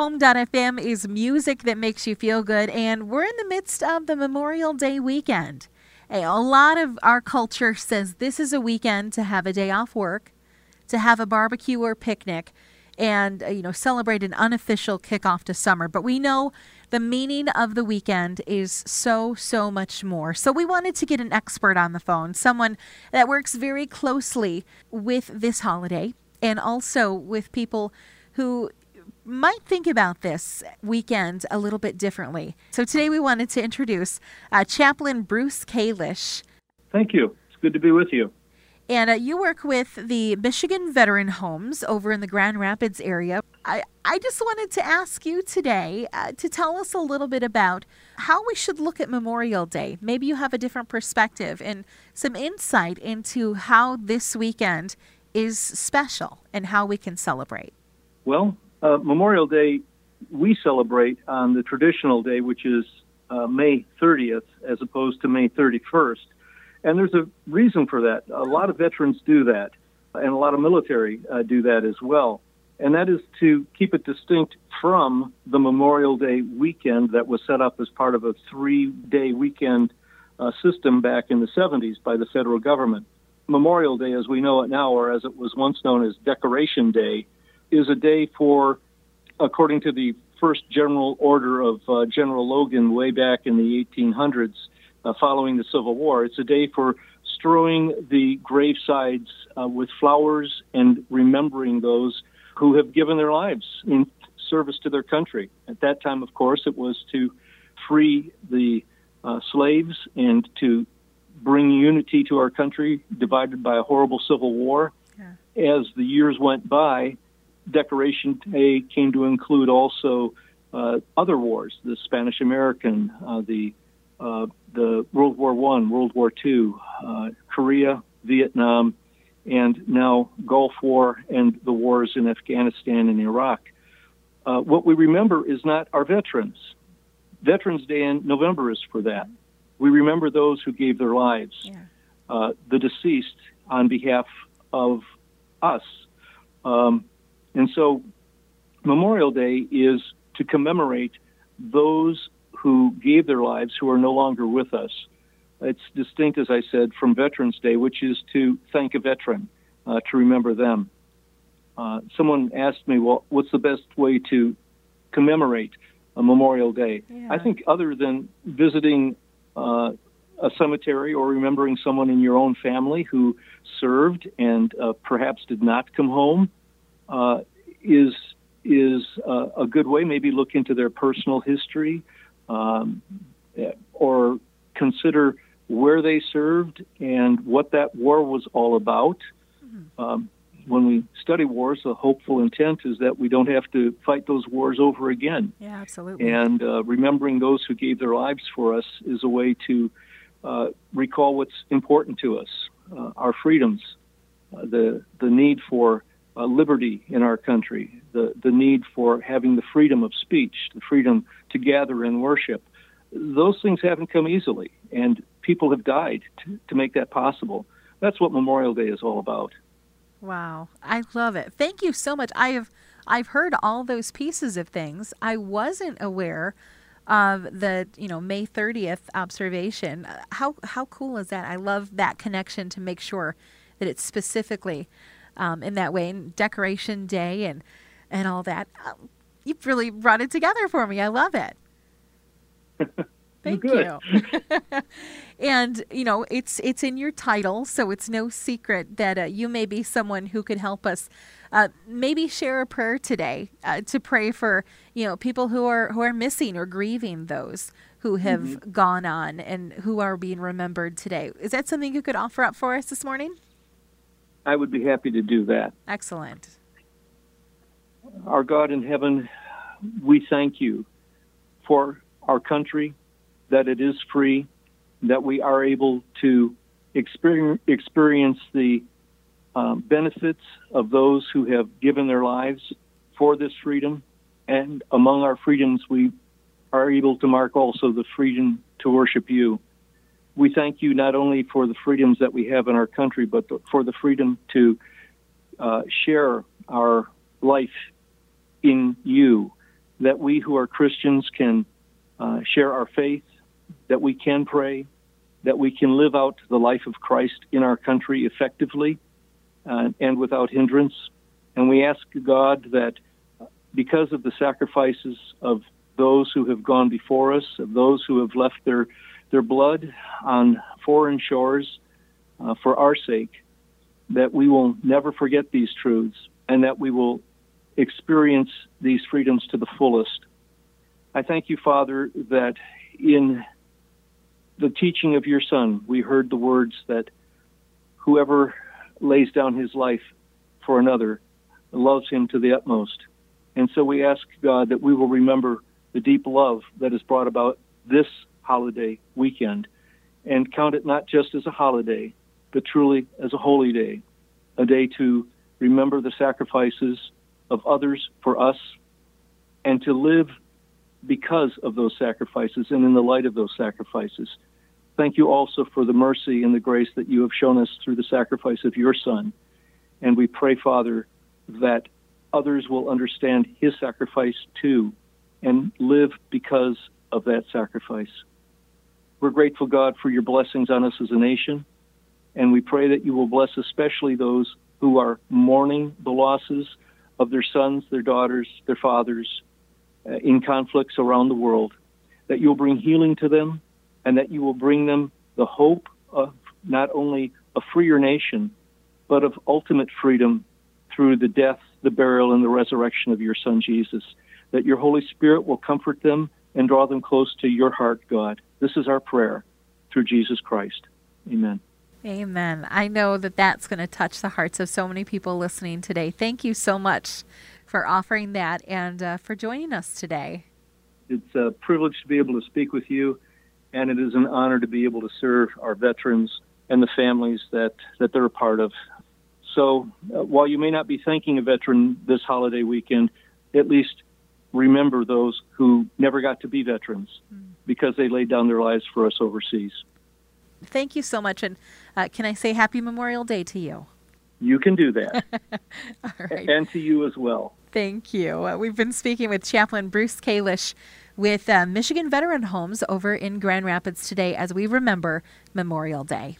Home.fm is music that makes you feel good, and we're in the midst of the Memorial Day weekend. A lot of our culture says this is a weekend to have a day off work, to have a barbecue or picnic, and uh, you know celebrate an unofficial kickoff to summer. But we know the meaning of the weekend is so so much more. So we wanted to get an expert on the phone, someone that works very closely with this holiday and also with people who might think about this weekend a little bit differently. So today we wanted to introduce uh, Chaplain Bruce Kalish. Thank you. It's good to be with you. And uh, you work with the Michigan Veteran Homes over in the Grand Rapids area. I, I just wanted to ask you today uh, to tell us a little bit about how we should look at Memorial Day. Maybe you have a different perspective and some insight into how this weekend is special and how we can celebrate. Well, uh, Memorial Day, we celebrate on the traditional day, which is uh, May 30th, as opposed to May 31st. And there's a reason for that. A lot of veterans do that, and a lot of military uh, do that as well. And that is to keep it distinct from the Memorial Day weekend that was set up as part of a three day weekend uh, system back in the 70s by the federal government. Memorial Day, as we know it now, or as it was once known as Decoration Day, is a day for, according to the first general order of uh, General Logan way back in the 1800s, uh, following the Civil War. It's a day for strewing the gravesides uh, with flowers and remembering those who have given their lives in service to their country. At that time, of course, it was to free the uh, slaves and to bring unity to our country divided by a horrible civil war. Yeah. As the years went by, Decoration Day came to include also uh, other wars, the Spanish American, uh, the uh, the World War One, World War Two, uh, Korea, Vietnam, and now Gulf War and the wars in Afghanistan and Iraq. Uh, what we remember is not our veterans. Veterans Day in November is for that. We remember those who gave their lives, yeah. uh, the deceased, on behalf of us. Um, and so Memorial Day is to commemorate those who gave their lives who are no longer with us. It's distinct, as I said, from Veterans Day, which is to thank a veteran, uh, to remember them. Uh, someone asked me, well, what's the best way to commemorate a Memorial Day? Yeah. I think, other than visiting uh, a cemetery or remembering someone in your own family who served and uh, perhaps did not come home, uh, is is uh, a good way. Maybe look into their personal history, um, or consider where they served and what that war was all about. Mm-hmm. Um, when we study wars, the hopeful intent is that we don't have to fight those wars over again. Yeah, absolutely. And uh, remembering those who gave their lives for us is a way to uh, recall what's important to us, uh, our freedoms, uh, the the need for uh, liberty in our country, the, the need for having the freedom of speech, the freedom to gather and worship. Those things haven't come easily, and people have died to, to make that possible. That's what Memorial Day is all about. Wow, I love it. Thank you so much. I have I've heard all those pieces of things. I wasn't aware of the you know May 30th observation. How how cool is that? I love that connection to make sure that it's specifically um, in that way, and Decoration Day and and all that. Um, you've really brought it together for me. I love it. Thank you. and you know, it's it's in your title, so it's no secret that uh, you may be someone who could help us. Uh, maybe share a prayer today uh, to pray for you know people who are who are missing or grieving those who have mm-hmm. gone on and who are being remembered today. Is that something you could offer up for us this morning? I would be happy to do that. Excellent. Our God in heaven, we thank you for our country, that it is free, that we are able to experience, the um, benefits of those who have given their lives for this freedom. And among our freedoms, we are able to mark also the freedom to worship you we thank you not only for the freedoms that we have in our country, but for the freedom to uh, share our life in you that we who are Christians can uh, share our faith, that we can pray, that we can live out the life of Christ in our country effectively uh, and without hindrance. And we ask God that because of the sacrifices of those who have gone before us, of those who have left their, their blood on foreign shores uh, for our sake, that we will never forget these truths and that we will experience these freedoms to the fullest. I thank you, Father, that in the teaching of your Son, we heard the words that whoever lays down his life for another loves him to the utmost. And so we ask God that we will remember the deep love that has brought about this holiday weekend and count it not just as a holiday, but truly as a holy day, a day to remember the sacrifices of others for us and to live because of those sacrifices and in the light of those sacrifices. Thank you also for the mercy and the grace that you have shown us through the sacrifice of your Son. And we pray, Father, that others will understand his sacrifice too and live because of that sacrifice. We're grateful, God, for your blessings on us as a nation. And we pray that you will bless especially those who are mourning the losses of their sons, their daughters, their fathers uh, in conflicts around the world. That you'll bring healing to them and that you will bring them the hope of not only a freer nation, but of ultimate freedom through the death, the burial, and the resurrection of your Son Jesus. That your Holy Spirit will comfort them and draw them close to your heart, God. This is our prayer through Jesus Christ. Amen. Amen. I know that that's going to touch the hearts of so many people listening today. Thank you so much for offering that and uh, for joining us today. It's a privilege to be able to speak with you and it is an honor to be able to serve our veterans and the families that, that they're a part of. So uh, while you may not be thanking a veteran this holiday weekend, at least remember those who never got to be veterans mm. Because they laid down their lives for us overseas. Thank you so much. And uh, can I say Happy Memorial Day to you? You can do that. And to you as well. Thank you. Uh, we've been speaking with Chaplain Bruce Kalish with uh, Michigan Veteran Homes over in Grand Rapids today as we remember Memorial Day.